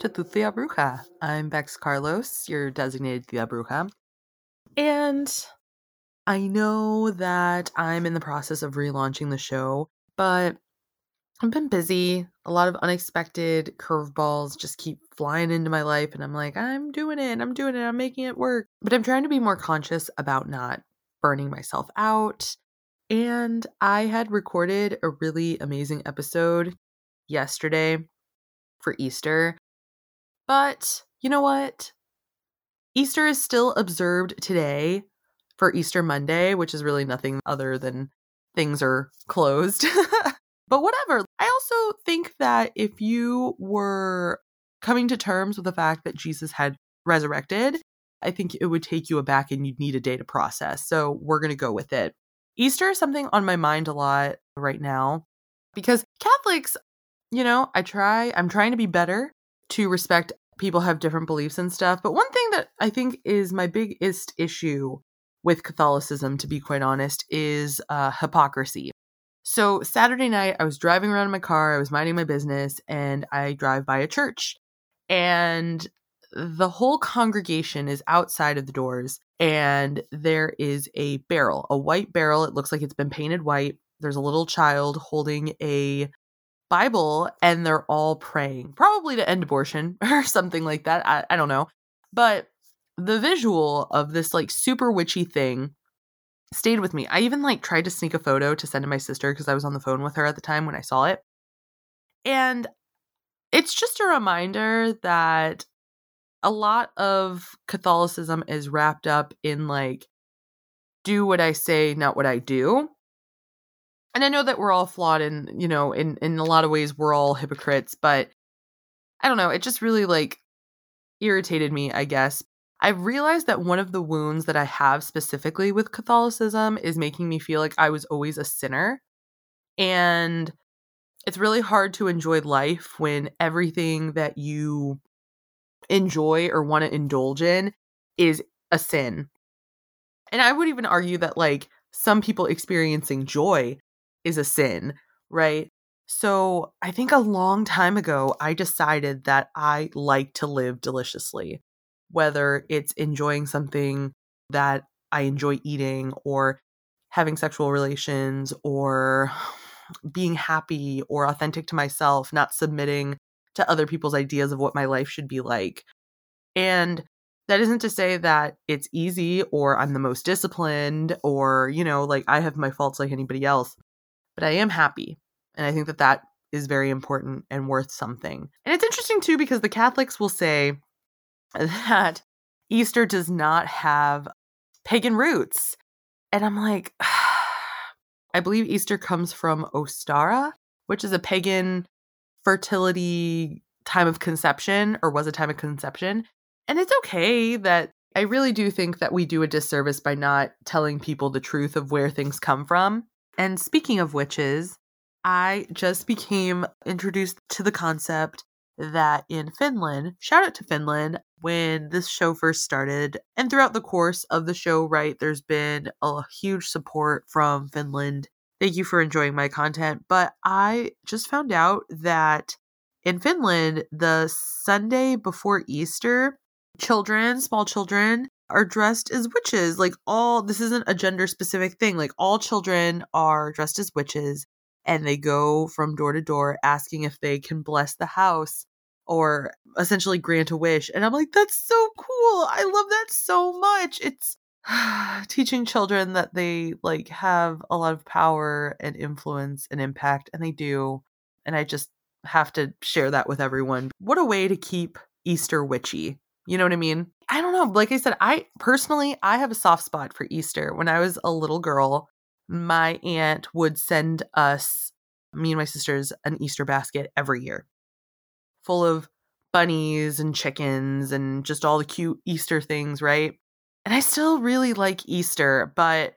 to Tu Tía Bruja. I'm Bex Carlos, your designated Tia Bruja. And I know that I'm in the process of relaunching the show, but I've been busy. A lot of unexpected curveballs just keep flying into my life, and I'm like, I'm doing it, I'm doing it, I'm making it work. But I'm trying to be more conscious about not burning myself out. And I had recorded a really amazing episode yesterday for Easter. But you know what? Easter is still observed today for Easter Monday, which is really nothing other than things are closed. but whatever. I also think that if you were coming to terms with the fact that Jesus had resurrected, I think it would take you aback and you'd need a day to process. So we're going to go with it. Easter is something on my mind a lot right now because Catholics you know, I try, I'm trying to be better to respect people have different beliefs and stuff. But one thing that I think is my biggest issue with Catholicism, to be quite honest, is uh, hypocrisy. So Saturday night, I was driving around in my car, I was minding my business, and I drive by a church. And the whole congregation is outside of the doors, and there is a barrel, a white barrel. It looks like it's been painted white. There's a little child holding a Bible and they're all praying, probably to end abortion or something like that. I, I don't know. But the visual of this like super witchy thing stayed with me. I even like tried to sneak a photo to send to my sister because I was on the phone with her at the time when I saw it. And it's just a reminder that a lot of Catholicism is wrapped up in like, do what I say, not what I do and I know that we're all flawed and, you know, in in a lot of ways we're all hypocrites, but I don't know, it just really like irritated me, I guess. I've realized that one of the wounds that I have specifically with Catholicism is making me feel like I was always a sinner. And it's really hard to enjoy life when everything that you enjoy or want to indulge in is a sin. And I would even argue that like some people experiencing joy is a sin, right? So I think a long time ago, I decided that I like to live deliciously, whether it's enjoying something that I enjoy eating or having sexual relations or being happy or authentic to myself, not submitting to other people's ideas of what my life should be like. And that isn't to say that it's easy or I'm the most disciplined or, you know, like I have my faults like anybody else but I am happy. And I think that that is very important and worth something. And it's interesting too because the Catholics will say that Easter does not have pagan roots. And I'm like, I believe Easter comes from Ostara, which is a pagan fertility time of conception or was a time of conception. And it's okay that I really do think that we do a disservice by not telling people the truth of where things come from. And speaking of witches, I just became introduced to the concept that in Finland, shout out to Finland, when this show first started, and throughout the course of the show, right, there's been a huge support from Finland. Thank you for enjoying my content. But I just found out that in Finland, the Sunday before Easter, children, small children, are dressed as witches. Like all this isn't a gender specific thing. Like all children are dressed as witches and they go from door to door asking if they can bless the house or essentially grant a wish. And I'm like, that's so cool. I love that so much. It's teaching children that they like have a lot of power and influence and impact and they do. And I just have to share that with everyone. What a way to keep Easter witchy. You know what I mean? I don't know. Like I said, I personally, I have a soft spot for Easter. When I was a little girl, my aunt would send us, me and my sisters, an Easter basket every year full of bunnies and chickens and just all the cute Easter things, right? And I still really like Easter, but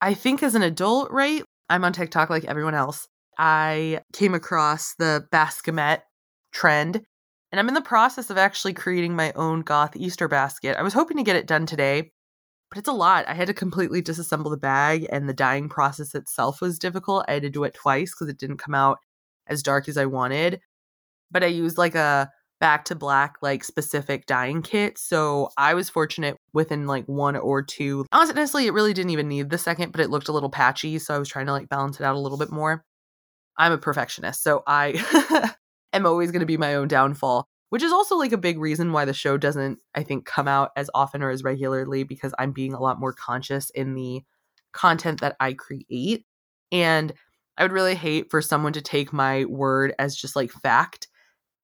I think as an adult, right? I'm on TikTok like everyone else. I came across the Basket trend and I'm in the process of actually creating my own goth Easter basket. I was hoping to get it done today, but it's a lot. I had to completely disassemble the bag, and the dyeing process itself was difficult. I had to do it twice because it didn't come out as dark as I wanted. But I used like a back to black, like specific dyeing kit. So I was fortunate within like one or two. Honestly, it really didn't even need the second, but it looked a little patchy. So I was trying to like balance it out a little bit more. I'm a perfectionist, so I am always going to be my own downfall which is also like a big reason why the show doesn't i think come out as often or as regularly because i'm being a lot more conscious in the content that i create and i would really hate for someone to take my word as just like fact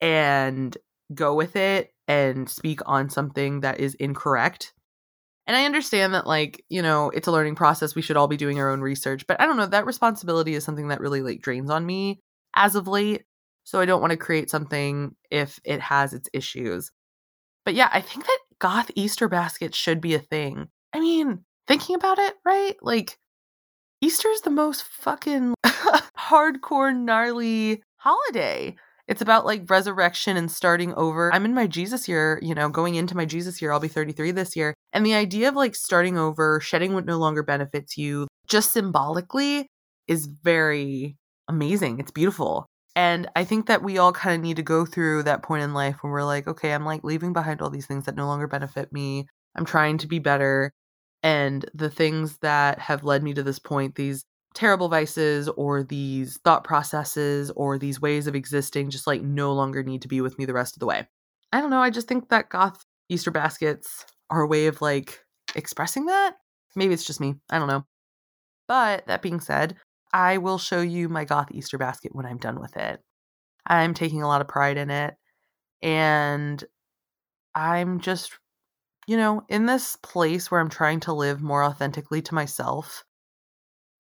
and go with it and speak on something that is incorrect and i understand that like you know it's a learning process we should all be doing our own research but i don't know that responsibility is something that really like drains on me as of late so I don't want to create something if it has its issues. But yeah, I think that goth Easter baskets should be a thing. I mean, thinking about it, right? Like, Easter's the most fucking hardcore, gnarly holiday. It's about like resurrection and starting over. I'm in my Jesus year, you know, going into my Jesus year. I'll be 33 this year. And the idea of like starting over, shedding what no longer benefits you, just symbolically is very amazing. It's beautiful. And I think that we all kind of need to go through that point in life when we're like, okay, I'm like leaving behind all these things that no longer benefit me. I'm trying to be better. And the things that have led me to this point, these terrible vices or these thought processes or these ways of existing, just like no longer need to be with me the rest of the way. I don't know. I just think that goth Easter baskets are a way of like expressing that. Maybe it's just me. I don't know. But that being said, I will show you my goth Easter basket when I'm done with it. I'm taking a lot of pride in it. And I'm just, you know, in this place where I'm trying to live more authentically to myself.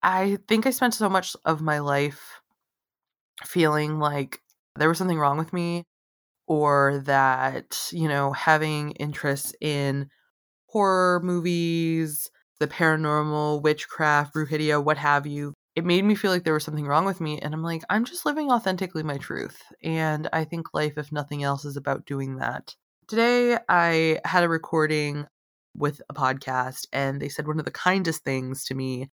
I think I spent so much of my life feeling like there was something wrong with me or that, you know, having interests in horror movies, the paranormal, witchcraft, brujeria, what have you, it made me feel like there was something wrong with me. And I'm like, I'm just living authentically my truth. And I think life, if nothing else, is about doing that. Today, I had a recording with a podcast, and they said one of the kindest things to me,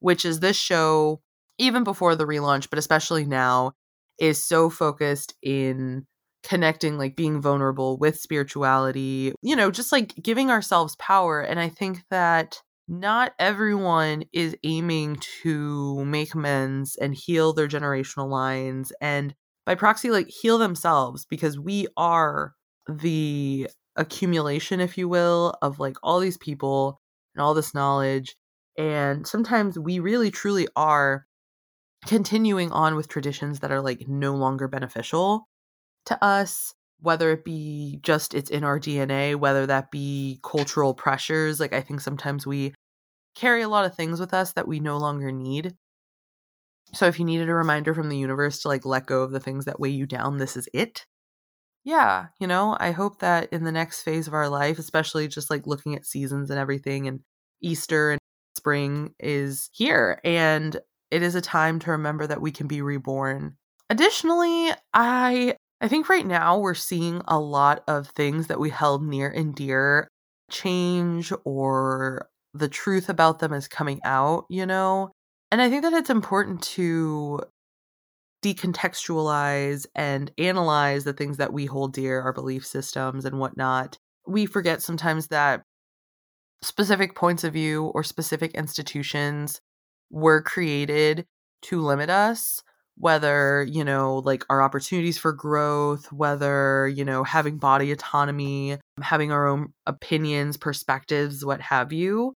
which is this show, even before the relaunch, but especially now, is so focused in connecting, like being vulnerable with spirituality, you know, just like giving ourselves power. And I think that not everyone is aiming to make amends and heal their generational lines and by proxy like heal themselves because we are the accumulation if you will of like all these people and all this knowledge. And sometimes we really truly are continuing on with traditions that are like no longer beneficial to us whether it be just it's in our DNA, whether that be cultural pressures. Like, I think sometimes we carry a lot of things with us that we no longer need. So, if you needed a reminder from the universe to like let go of the things that weigh you down, this is it. Yeah, you know, I hope that in the next phase of our life, especially just like looking at seasons and everything, and Easter and spring is here. And it is a time to remember that we can be reborn. Additionally, I I think right now we're seeing a lot of things that we held near and dear change or the truth about them is coming out, you know? And I think that it's important to decontextualize and analyze the things that we hold dear, our belief systems and whatnot. We forget sometimes that specific points of view or specific institutions were created to limit us whether you know like our opportunities for growth whether you know having body autonomy having our own opinions perspectives what have you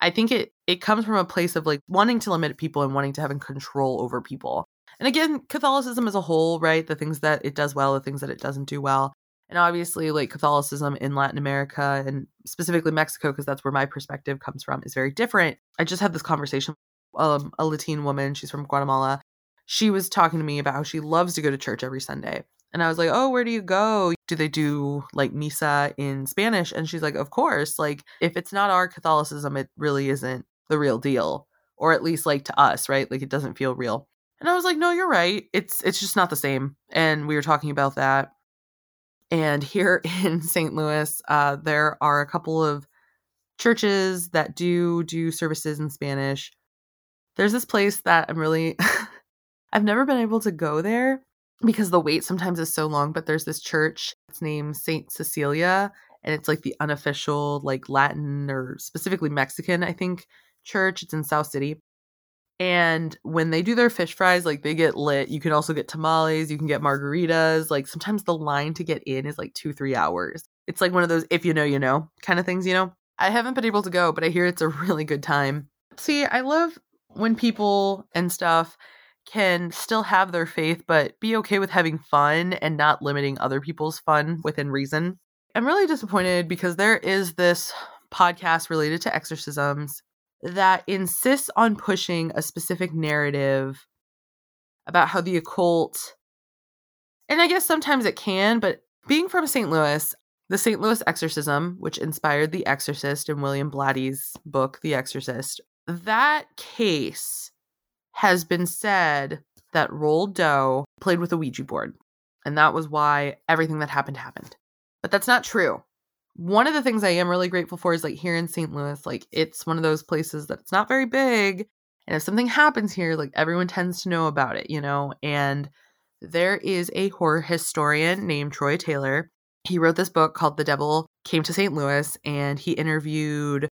i think it it comes from a place of like wanting to limit people and wanting to have control over people and again catholicism as a whole right the things that it does well the things that it doesn't do well and obviously like catholicism in latin america and specifically mexico because that's where my perspective comes from is very different i just had this conversation um, a Latin woman. She's from Guatemala she was talking to me about how she loves to go to church every Sunday. And I was like, "Oh, where do you go? Do they do like misa in Spanish?" And she's like, "Of course. Like if it's not our Catholicism, it really isn't the real deal, or at least like to us, right? Like it doesn't feel real." And I was like, "No, you're right. It's it's just not the same." And we were talking about that. And here in St. Louis, uh, there are a couple of churches that do do services in Spanish. There's this place that I'm really I've never been able to go there because the wait sometimes is so long, but there's this church. It's named Saint Cecilia and it's like the unofficial like Latin or specifically Mexican, I think, church. It's in South City. And when they do their fish fries, like they get lit. You can also get tamales, you can get margaritas. Like sometimes the line to get in is like two, three hours. It's like one of those if you know, you know kind of things, you know? I haven't been able to go, but I hear it's a really good time. See, I love when people and stuff can still have their faith, but be okay with having fun and not limiting other people's fun within reason. I'm really disappointed because there is this podcast related to exorcisms that insists on pushing a specific narrative about how the occult, and I guess sometimes it can, but being from St. Louis, the St. Louis exorcism, which inspired The Exorcist and William Blatty's book, The Exorcist, that case has been said that Roland Doe played with a Ouija board. And that was why everything that happened happened. But that's not true. One of the things I am really grateful for is like here in St. Louis, like it's one of those places that it's not very big. And if something happens here, like everyone tends to know about it, you know? And there is a horror historian named Troy Taylor. He wrote this book called The Devil Came to St. Louis and he interviewed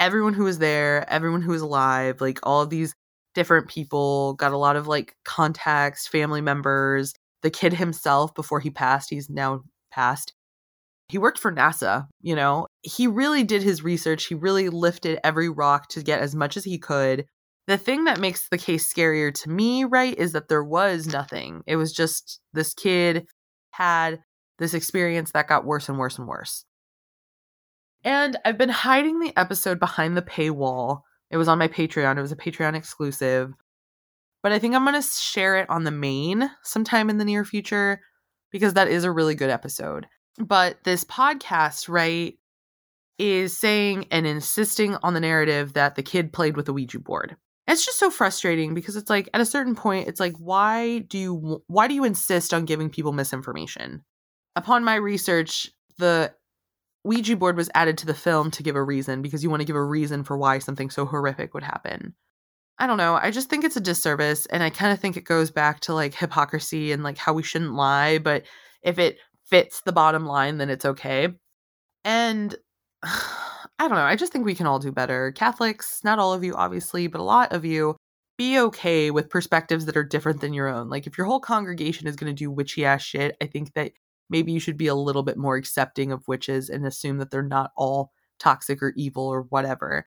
everyone who was there, everyone who was alive, like all these different people, got a lot of like contacts, family members, the kid himself before he passed, he's now passed. He worked for NASA, you know. He really did his research. He really lifted every rock to get as much as he could. The thing that makes the case scarier to me, right, is that there was nothing. It was just this kid had this experience that got worse and worse and worse. And I've been hiding the episode behind the paywall. It was on my Patreon, it was a Patreon exclusive. But I think I'm going to share it on the main sometime in the near future because that is a really good episode. But this podcast, right, is saying and insisting on the narrative that the kid played with a Ouija board. It's just so frustrating because it's like at a certain point it's like why do you why do you insist on giving people misinformation? Upon my research, the Ouija board was added to the film to give a reason because you want to give a reason for why something so horrific would happen. I don't know. I just think it's a disservice and I kind of think it goes back to like hypocrisy and like how we shouldn't lie, but if it fits the bottom line, then it's okay. And I don't know. I just think we can all do better. Catholics, not all of you, obviously, but a lot of you, be okay with perspectives that are different than your own. Like, if your whole congregation is going to do witchy ass shit, I think that maybe you should be a little bit more accepting of witches and assume that they're not all toxic or evil or whatever.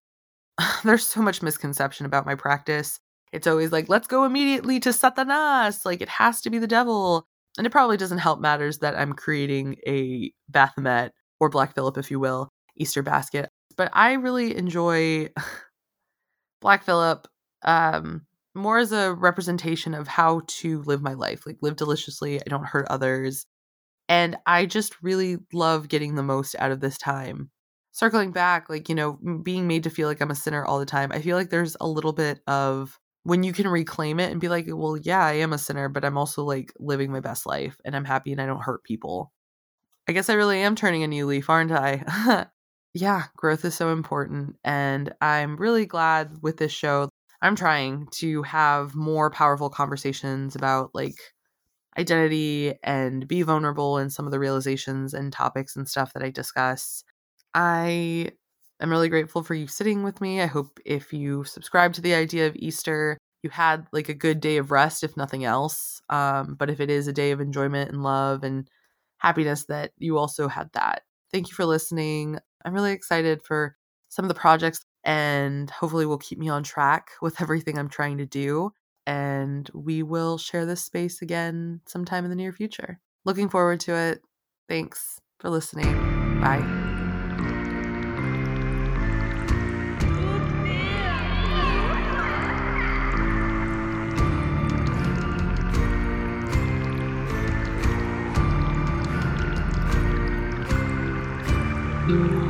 There's so much misconception about my practice. It's always like, let's go immediately to Satanas. Like, it has to be the devil. And it probably doesn't help matters that I'm creating a Baphomet or Black Phillip, if you will, Easter basket. But I really enjoy Black Phillip um, more as a representation of how to live my life, like live deliciously. I don't hurt others. And I just really love getting the most out of this time. Circling back, like, you know, being made to feel like I'm a sinner all the time, I feel like there's a little bit of when you can reclaim it and be like, well, yeah, I am a sinner, but I'm also like living my best life and I'm happy and I don't hurt people. I guess I really am turning a new leaf, aren't I? yeah, growth is so important. And I'm really glad with this show. I'm trying to have more powerful conversations about like identity and be vulnerable in some of the realizations and topics and stuff that I discuss. I am really grateful for you sitting with me. I hope if you subscribe to the idea of Easter, you had like a good day of rest, if nothing else. Um, but if it is a day of enjoyment and love and happiness, that you also had that. Thank you for listening. I'm really excited for some of the projects and hopefully will keep me on track with everything I'm trying to do and we will share this space again sometime in the near future. Looking forward to it. Thanks for listening. Bye. you.